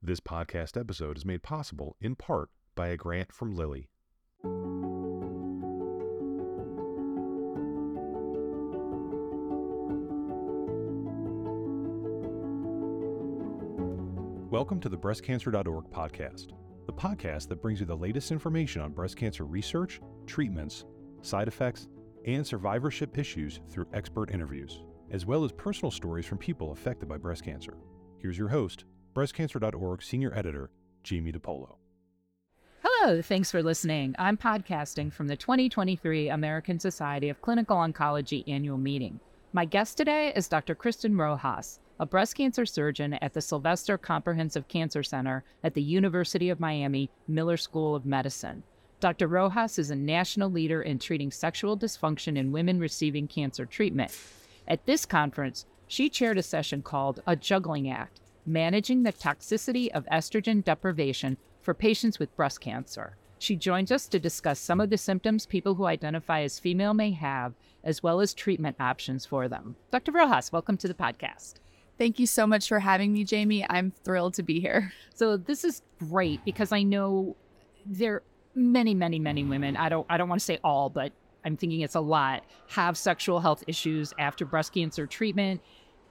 This podcast episode is made possible in part by a grant from Lilly. Welcome to the breastcancer.org podcast, the podcast that brings you the latest information on breast cancer research, treatments, side effects, and survivorship issues through expert interviews, as well as personal stories from people affected by breast cancer. Here's your host, breastcancer.org senior editor, Jamie DePolo. Hello, thanks for listening. I'm podcasting from the 2023 American Society of Clinical Oncology annual meeting. My guest today is Dr. Kristin Rojas, a breast cancer surgeon at the Sylvester Comprehensive Cancer Center at the University of Miami Miller School of Medicine. Dr. Rojas is a national leader in treating sexual dysfunction in women receiving cancer treatment. At this conference, she chaired a session called A Juggling Act Managing the Toxicity of Estrogen Deprivation for Patients with Breast Cancer. She joins us to discuss some of the symptoms people who identify as female may have, as well as treatment options for them. Dr. Rojas, welcome to the podcast. Thank you so much for having me, Jamie. I'm thrilled to be here. So this is great because I know there are many, many, many women. I don't I don't want to say all, but I'm thinking it's a lot, have sexual health issues after breast cancer treatment.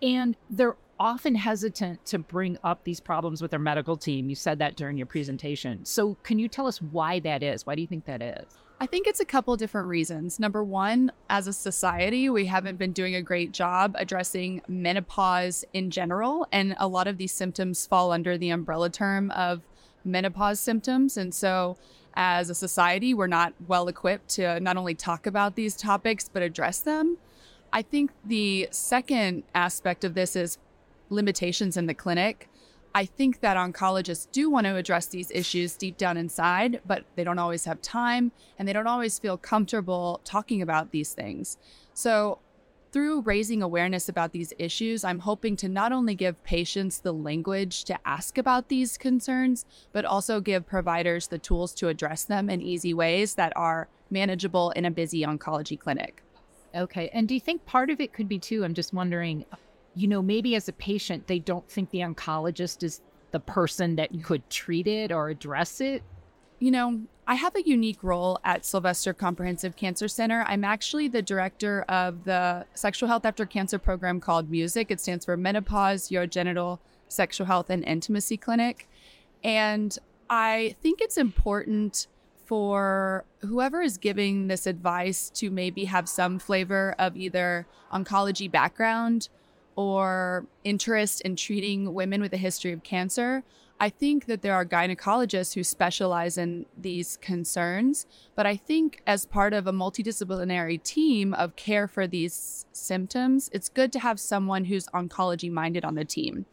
And they're often hesitant to bring up these problems with their medical team. You said that during your presentation. So, can you tell us why that is? Why do you think that is? I think it's a couple different reasons. Number one, as a society, we haven't been doing a great job addressing menopause in general. And a lot of these symptoms fall under the umbrella term of menopause symptoms. And so, as a society, we're not well equipped to not only talk about these topics, but address them. I think the second aspect of this is limitations in the clinic. I think that oncologists do want to address these issues deep down inside, but they don't always have time and they don't always feel comfortable talking about these things. So, through raising awareness about these issues, I'm hoping to not only give patients the language to ask about these concerns, but also give providers the tools to address them in easy ways that are manageable in a busy oncology clinic. Okay. And do you think part of it could be too? I'm just wondering you know, maybe as a patient, they don't think the oncologist is the person that could treat it or address it? You know, I have a unique role at Sylvester Comprehensive Cancer Center. I'm actually the director of the Sexual Health After Cancer program called MUSIC. It stands for Menopause, Urogenital, Sexual Health, and Intimacy Clinic. And I think it's important for whoever is giving this advice to maybe have some flavor of either oncology background or interest in treating women with a history of cancer, I think that there are gynecologists who specialize in these concerns. But I think as part of a multidisciplinary team of care for these symptoms, it's good to have someone who's oncology minded on the team.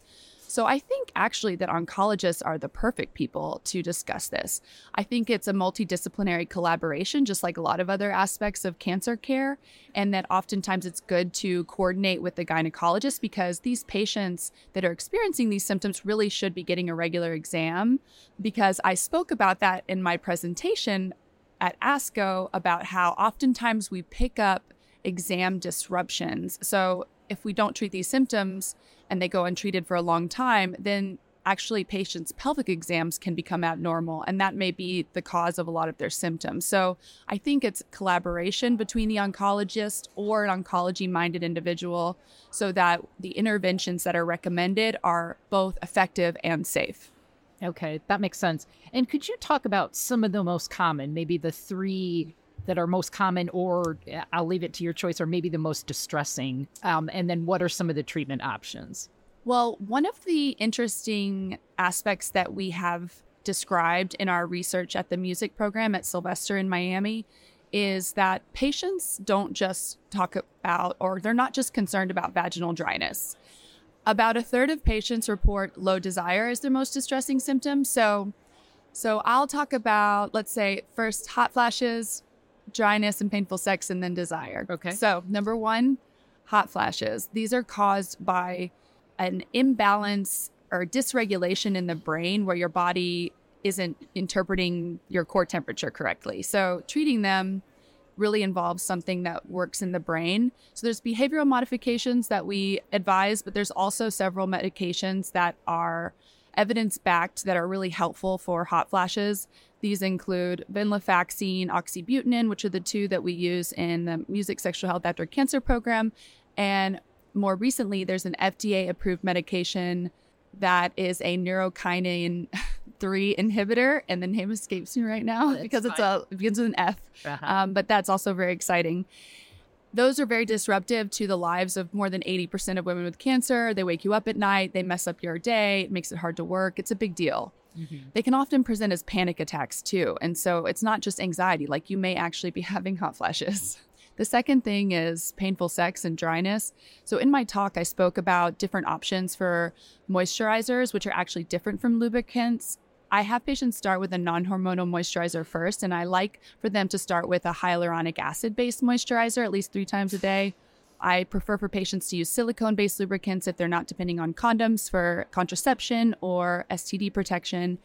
So I think actually that oncologists are the perfect people to discuss this. I think it's a multidisciplinary collaboration, just like a lot of other aspects of cancer care, and that oftentimes it's good to coordinate with the gynecologist because these patients that are experiencing these symptoms really should be getting a regular exam. Because I spoke about that in my presentation at ASCO about how oftentimes we pick up exam disruptions. So if we don't treat these symptoms and they go untreated for a long time, then actually patients' pelvic exams can become abnormal, and that may be the cause of a lot of their symptoms. So I think it's collaboration between the oncologist or an oncology minded individual so that the interventions that are recommended are both effective and safe. Okay, that makes sense. And could you talk about some of the most common, maybe the three that are most common, or I'll leave it to your choice, or maybe the most distressing? Um, and then what are some of the treatment options? Well, one of the interesting aspects that we have described in our research at the music program at Sylvester in Miami is that patients don't just talk about, or they're not just concerned about vaginal dryness. About a third of patients report low desire as their most distressing symptom. So, so I'll talk about, let's say, first hot flashes, dryness and painful sex, and then desire. Okay. So, number one, hot flashes. These are caused by an imbalance or dysregulation in the brain where your body isn't interpreting your core temperature correctly. So, treating them really involves something that works in the brain. So, there's behavioral modifications that we advise, but there's also several medications that are evidence backed that are really helpful for hot flashes. These include venlafaxine, oxybutynin, which are the two that we use in the Music Sexual Health After Cancer program. And more recently, there's an FDA approved medication that is a neurokinin 3 inhibitor, and the name escapes me right now because it's a it begins with an F. Uh-huh. Um, but that's also very exciting. Those are very disruptive to the lives of more than 80% of women with cancer. They wake you up at night, they mess up your day, it makes it hard to work. It's a big deal. Mm-hmm. They can often present as panic attacks too. And so it's not just anxiety, like you may actually be having hot flashes. The second thing is painful sex and dryness. So, in my talk, I spoke about different options for moisturizers, which are actually different from lubricants. I have patients start with a non hormonal moisturizer first, and I like for them to start with a hyaluronic acid based moisturizer at least three times a day. I prefer for patients to use silicone based lubricants if they're not depending on condoms for contraception or STD protection.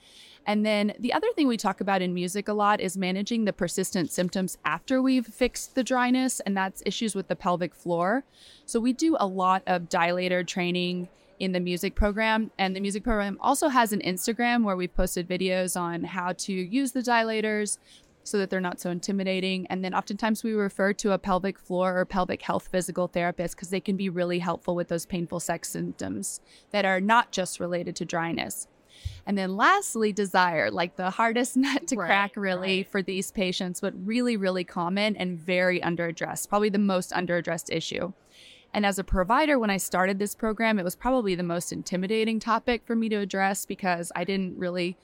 And then the other thing we talk about in music a lot is managing the persistent symptoms after we've fixed the dryness, and that's issues with the pelvic floor. So we do a lot of dilator training in the music program. And the music program also has an Instagram where we've posted videos on how to use the dilators so that they're not so intimidating. And then oftentimes we refer to a pelvic floor or pelvic health physical therapist because they can be really helpful with those painful sex symptoms that are not just related to dryness. And then lastly, desire, like the hardest nut to Right, crack really right. for these patients, but really, really common and very underaddressed, probably the most underaddressed issue. And as a provider, when I started this program, it was probably the most intimidating topic for me to address because I didn't really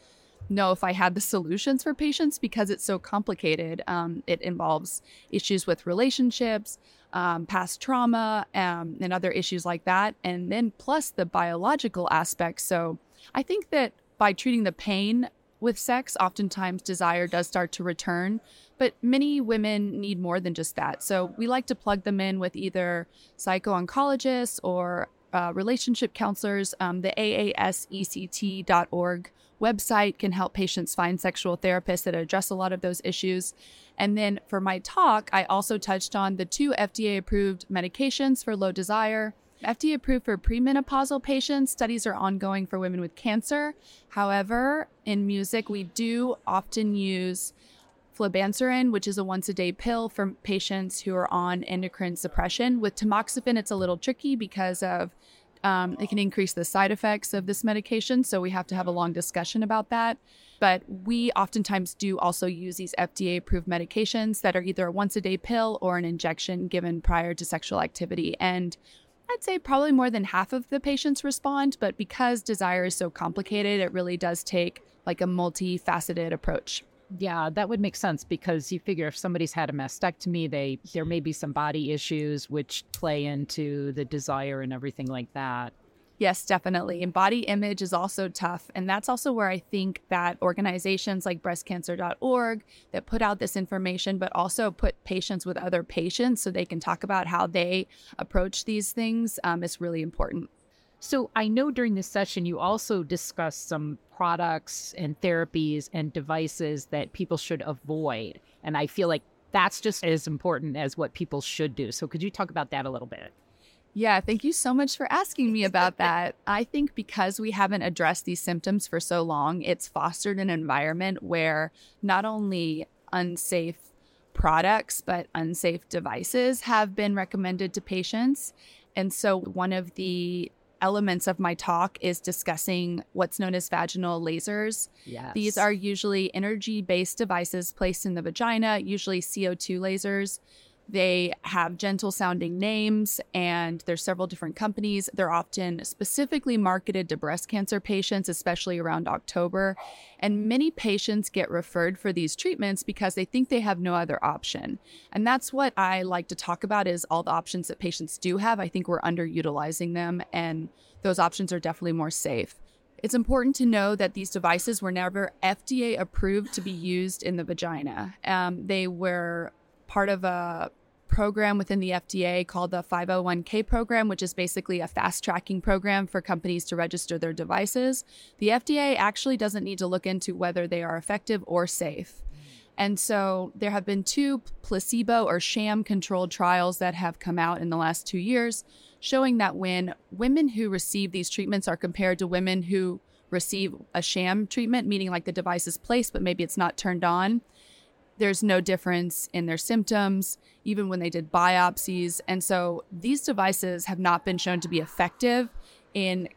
know if I had the solutions for patients because it's so complicated. Um, it involves issues with relationships, um, past trauma, um, and other issues like that. And then plus the biological aspects. So I think that by treating the pain with sex, oftentimes desire does start to return. But many women need more than just that. So we like to plug them in with either psycho-oncologists or uh, relationship counselors. Um, the AASECT.org website can help patients find sexual therapists that address a lot of those issues. And then for my talk, I also touched on the two FDA approved medications for low desire. FDA approved for premenopausal patients. Studies are ongoing for women with cancer. However, in music, we do often use flibanserin, which is a once a day pill for patients who are on endocrine suppression. With tamoxifen, it's a little tricky because of um, it can increase the side effects of this medication. So we have to have a long discussion about that. But we oftentimes do also use these FDA approved medications that are either a once a day pill or an injection given prior to sexual activity. And I'd say probably more than half of the patients respond, but because desire is so complicated, it really does take like a multifaceted approach. Yeah, that would make sense because you figure if somebody's had a mastectomy, they there may be some body issues which play into the desire and everything like that. Yes, definitely. And body image is also tough. And that's also where I think that organizations like breastcancer.org that put out this information, but also put patients with other patients so they can talk about how they approach these things um, is really important. So I know during this session you also discussed some products and therapies and devices that people should avoid. And I feel like that's just as important as what people should do. So could you talk about that a little bit? Yeah, thank you so much for asking me about that. I think because we haven't addressed these symptoms for so long, it's fostered an environment where not only unsafe products, but unsafe devices have been recommended to patients. And so, one of the elements of my talk is discussing what's known as vaginal lasers. Yes. These are usually energy based devices placed in the vagina, usually CO2 lasers. They have gentle sounding names, and there's several different companies. They're often specifically marketed to breast cancer patients, especially around October. And many patients get referred for these treatments because they think they have no other option. And that's what I like to talk about is all the options that patients do have. I think we're underutilizing them, and those options are definitely more safe. It's important to know that these devices were never FDA approved to be used in the vagina. Um, they were part of a program within the FDA called the 501k program, which is basically a fast tracking program for companies to register their devices. The FDA actually doesn't need to look into whether they are effective or safe. And so there have been two placebo or sham controlled trials that have come out in the last two years showing that when women who receive these treatments are compared to women who receive a sham treatment, meaning like the device is placed, but maybe it's not turned on. There's no difference in their symptoms, even when they did biopsies. And so these devices have not been shown to be effective in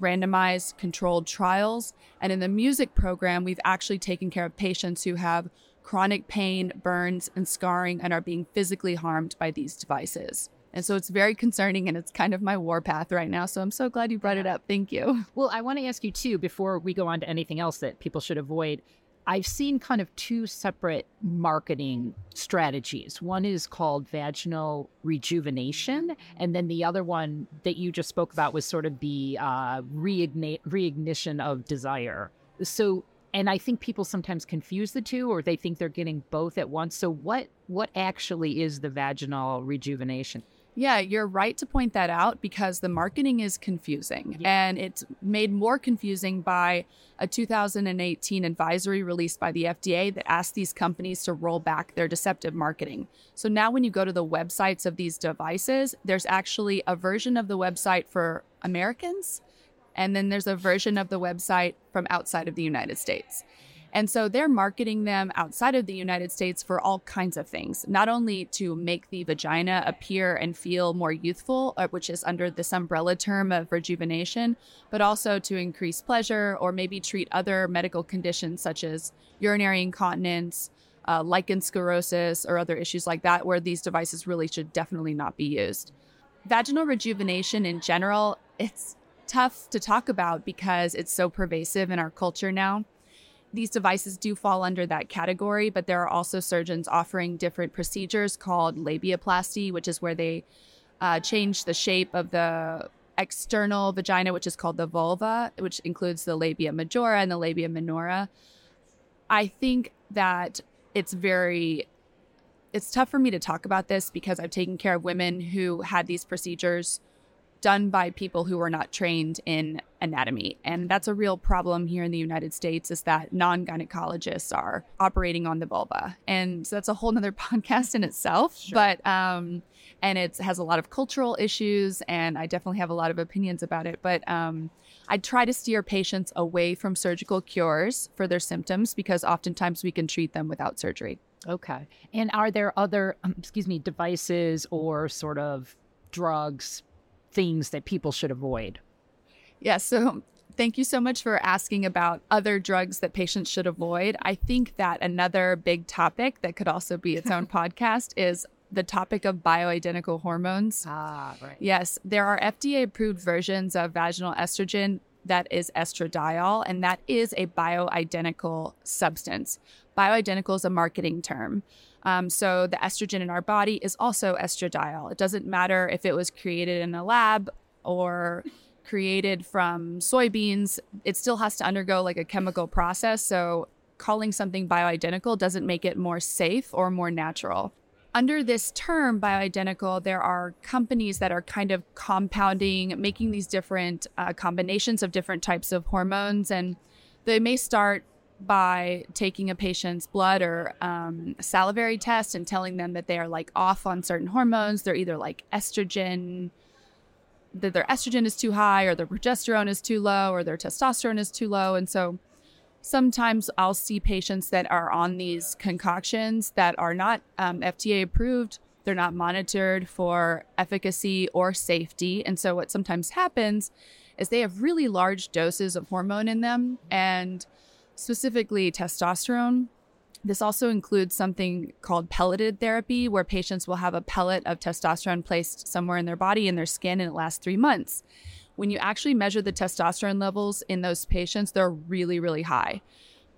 randomized controlled trials. And in the music program, we've actually taken care of patients who have chronic pain, burns, and scarring and are being physically harmed by these devices. And so it's very concerning and it's kind of my warpath right now. So I'm so glad you brought it up. Thank you. Well, I want to ask you too, before we go on to anything else that people should avoid. I've seen kind of two separate marketing strategies. One is called vaginal rejuvenation, and then the other one that you just spoke about was sort of the uh, reignite, reignition of desire. So, and I think people sometimes confuse the two, or they think they're getting both at once. So, what what actually is the vaginal rejuvenation? Yeah, you're right to point that out because the marketing is confusing Yeah. and it's made more confusing by a 2018 advisory released by the FDA that asked these companies to roll back their deceptive marketing. So now when you go to the websites of these devices, there's actually a version of the website for Americans and then there's a version of the website from outside of the United States. And so they're marketing them outside of the United States for all kinds of things, not only to make the vagina appear and feel more youthful, uh, which is under this umbrella term of rejuvenation, but also to increase pleasure or maybe treat other medical conditions such as urinary incontinence, uh, lichen sclerosus, or other issues like that, where these devices really should definitely not be used. Vaginal rejuvenation in general, it's tough to talk about because it's so pervasive in our culture now these devices do fall under that category, but there are also surgeons offering different procedures called labiaplasty, which is where they uh, change the shape of the external vagina, which is called the vulva, which includes the labia majora and the labia minora. I think that it's very it's tough for me to talk about this because I've taken care of women who had these procedures done by people who are not trained in anatomy. And that's a real problem here in the United States is that non-gynecologists are operating on the vulva. And so that's a whole nother podcast in itself. Sure. But um and it has a lot of cultural issues and I definitely have a lot of opinions about it. But um I try to steer patients away from surgical cures for their symptoms because oftentimes we can treat them without surgery. Okay. And are there other, um, excuse me, devices or sort of drugs, things that people should avoid? Yeah, so thank you so much for asking about other drugs that patients should avoid. I think that another big topic that could also be its own podcast is the topic of bioidentical hormones. Ah, right. Yes, there are FDA approved versions of vaginal estrogen that is estradiol, and that is a bioidentical substance. Bioidentical is a marketing term. Um, so the estrogen in our body is also estradiol. It doesn't matter if it was created in a lab or created from soybeans, it still has to undergo like a chemical process. So calling something bioidentical doesn't make it more safe or more natural. Under this term, bioidentical, there are companies that are kind of compounding, making these different uh, combinations of different types of hormones. And they may start by taking a patient's blood or um, salivary test and telling them that they are like off on certain hormones. They're either like estrogen, that their estrogen is too high, or their progesterone is too low, or their testosterone is too low. And so sometimes I'll see patients that are on these concoctions that are not um, FDA approved. They're not monitored for efficacy or safety. And so, what sometimes happens is they have really large doses of hormone in them, and specifically testosterone. This also includes something called pelleted therapy, where patients will have a pellet of testosterone placed somewhere in their body, in their skin, and it lasts three months when you actually measure the testosterone levels in those patients, they're really, really high.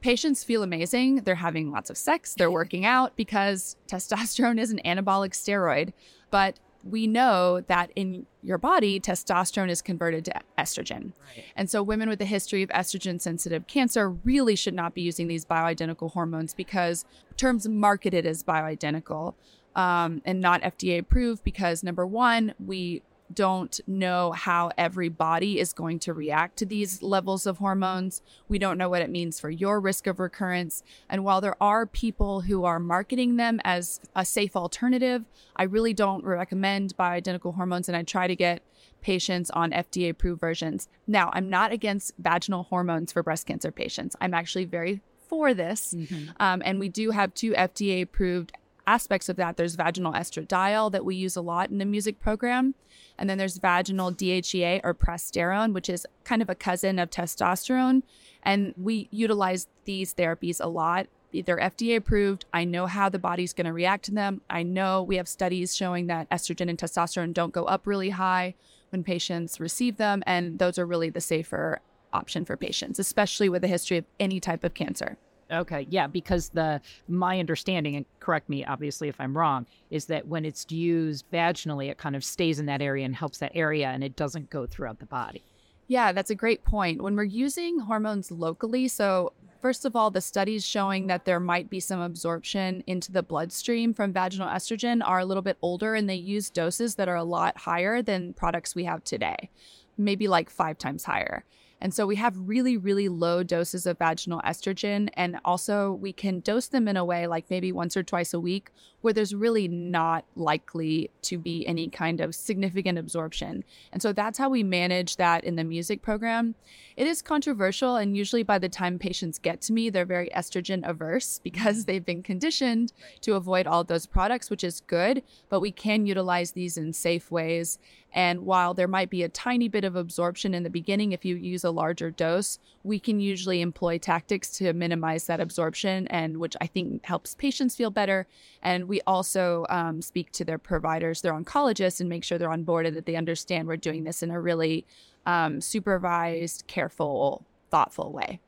Patients feel amazing. They're having lots of sex, they're working out because testosterone is an anabolic steroid. But we know that in your body, testosterone is converted to estrogen. Right. And so, women with a history of estrogen sensitive cancer really should not be using these bioidentical hormones because terms marketed as bioidentical um, and not FDA approved because number one, we don't know how every body is going to react to these levels of hormones. We don't know what it means for your risk of recurrence. And while there are people who are marketing them as a safe alternative, I really don't recommend bioidentical hormones. And I try to get patients on FDA approved versions. Now, I'm not against vaginal hormones for breast cancer patients. I'm actually very for this. Mm-hmm. Um, and we do have two FDA approved aspects of that. There's vaginal estradiol that we use a lot in the music program. And then there's vaginal DHEA or prasterone, which is kind of a cousin of testosterone. And we utilize these therapies a lot. They're FDA approved. I know how the body's going to react to them. I know we have studies showing that estrogen and testosterone don't go up really high when patients receive them. And those are really the safer option for patients, especially with a history of any type of cancer. Okay, yeah, because the my understanding, and correct me obviously if I'm wrong, is that when it's used vaginally, it kind of stays in that area and helps that area, and it doesn't go throughout the body. Yeah, that's a great point. When we're using hormones locally, so first of all, the studies showing that there might be some absorption into the bloodstream from vaginal estrogen are a little bit older, and they use doses that are a lot higher than products we have today, maybe like five times higher. And so we have really, really low doses of vaginal estrogen. And also, we can dose them in a way like maybe once or twice a week where there's really not likely to be any kind of significant absorption. And so that's how we manage that in the music program. It is controversial. And usually, by the time patients get to me, they're very estrogen averse because they've been conditioned to avoid all those products, which is good. But we can utilize these in safe ways. And while there might be a tiny bit of absorption in the beginning, if you use a larger dose, we can usually employ tactics to minimize that absorption, and which I think helps patients feel better. And we also um, speak to their providers, their oncologists, and make sure they're on board and that they understand we're doing this in a really um, supervised, careful, thoughtful way.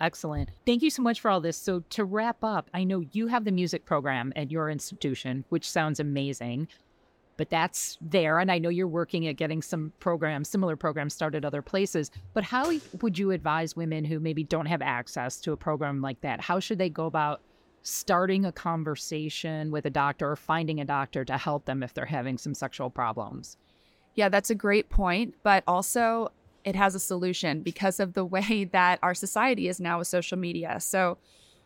Excellent. Thank you so much for all this. So, to wrap up, I know you have the music program at your institution, which sounds amazing but that's there. And I know you're working at getting some programs, similar programs started other places. But how would you advise women who maybe don't have access to a program like that? How should they go about starting a conversation with a doctor or finding a doctor to help them if they're having some sexual problems? Yeah, that's a great point. But also, it has a solution because of the way that our society is now with social media. So,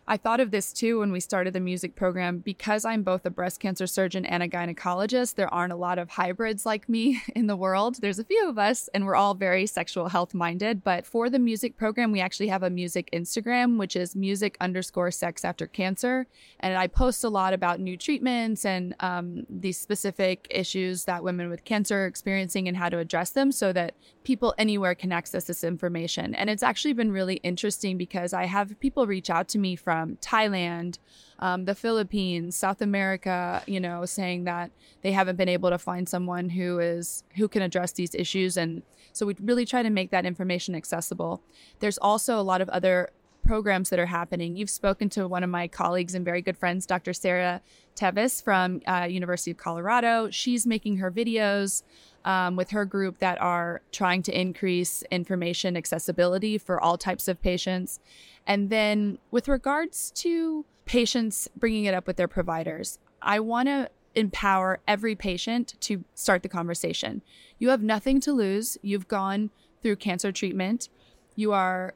I thought of this too when we started the music program. Because I'm both a breast cancer surgeon and a gynecologist, there aren't a lot of hybrids like me in the world. There's a few of us, and we're all very sexual health minded. But for the music program, we actually have a music Instagram, which is music underscore sex after cancer. And I post a lot about new treatments and um, these specific issues that women with cancer are experiencing and how to address them so that people anywhere can access this information. And it's actually been really interesting because I have people reach out to me from from Thailand, um, the Philippines, South America, you know, saying that they haven't been able to find someone who is who can address these issues, and so we really try to make that information accessible. There's also a lot of other programs that are happening. You've spoken to one of my colleagues and very good friends, Dr. Sarah Tevis from uh, University of Colorado. She's making her videos um, with her group that are trying to increase information accessibility for all types of patients. And then with regards to patients bringing it up with their providers, I want to empower every patient to start the conversation. You have nothing to lose. You've gone through cancer treatment. You are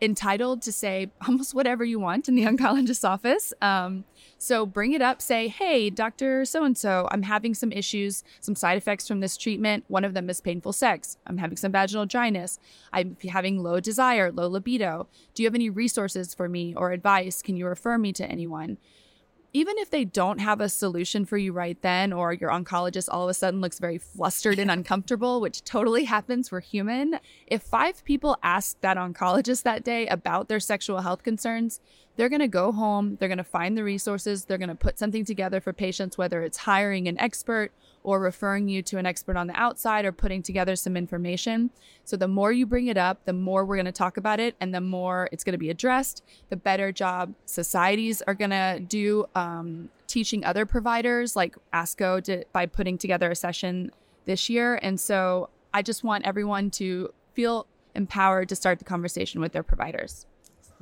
entitled to say almost whatever you want in the oncologist's office. Um, so bring it up, say, hey, Dr. So and so, I'm having some issues, some side effects from this treatment. One of them is painful sex. I'm having some vaginal dryness. I'm having low desire, low libido. Do you have any resources for me or advice? Can you refer me to anyone? Even if they don't have a solution for you right then, or your oncologist all of a sudden looks very flustered and uncomfortable, which totally happens, we're human. If five people ask that oncologist that day about their sexual health concerns, they're going to go home, they're going to find the resources, they're going to put something together for patients, whether it's hiring an expert or referring you to an expert on the outside or putting together some information. So the more you bring it up, the more we're going to talk about it and the more it's going to be addressed, the better job societies are going to do um, teaching other providers like ASCO to, by putting together a session this year. And so I just want everyone to feel empowered to start the conversation with their providers.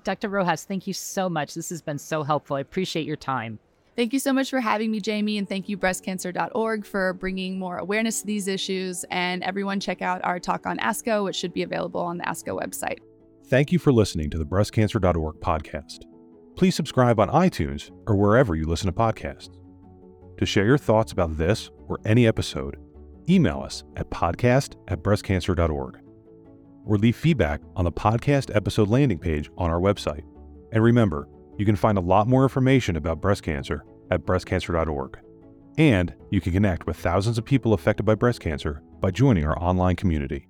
Dr. Rojas, thank you so much. This has been so helpful. I appreciate your time. Thank you so much for having me, Jamie, and thank you, breastcancer.org, for bringing more awareness to these issues. And everyone, check out our talk on ASCO, which should be available on the ASCO website. Thank you for listening to the breastcancer.org podcast. Please subscribe on iTunes or wherever you listen to podcasts. To share your thoughts about this or any episode, email us at podcast at breastcancer.org or leave feedback on the podcast episode landing page on our website. And remember, you can find a lot more information about breast cancer at breastcancer.org. And you can connect with thousands of people affected by breast cancer by joining our online community.